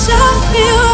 Sometimes I feel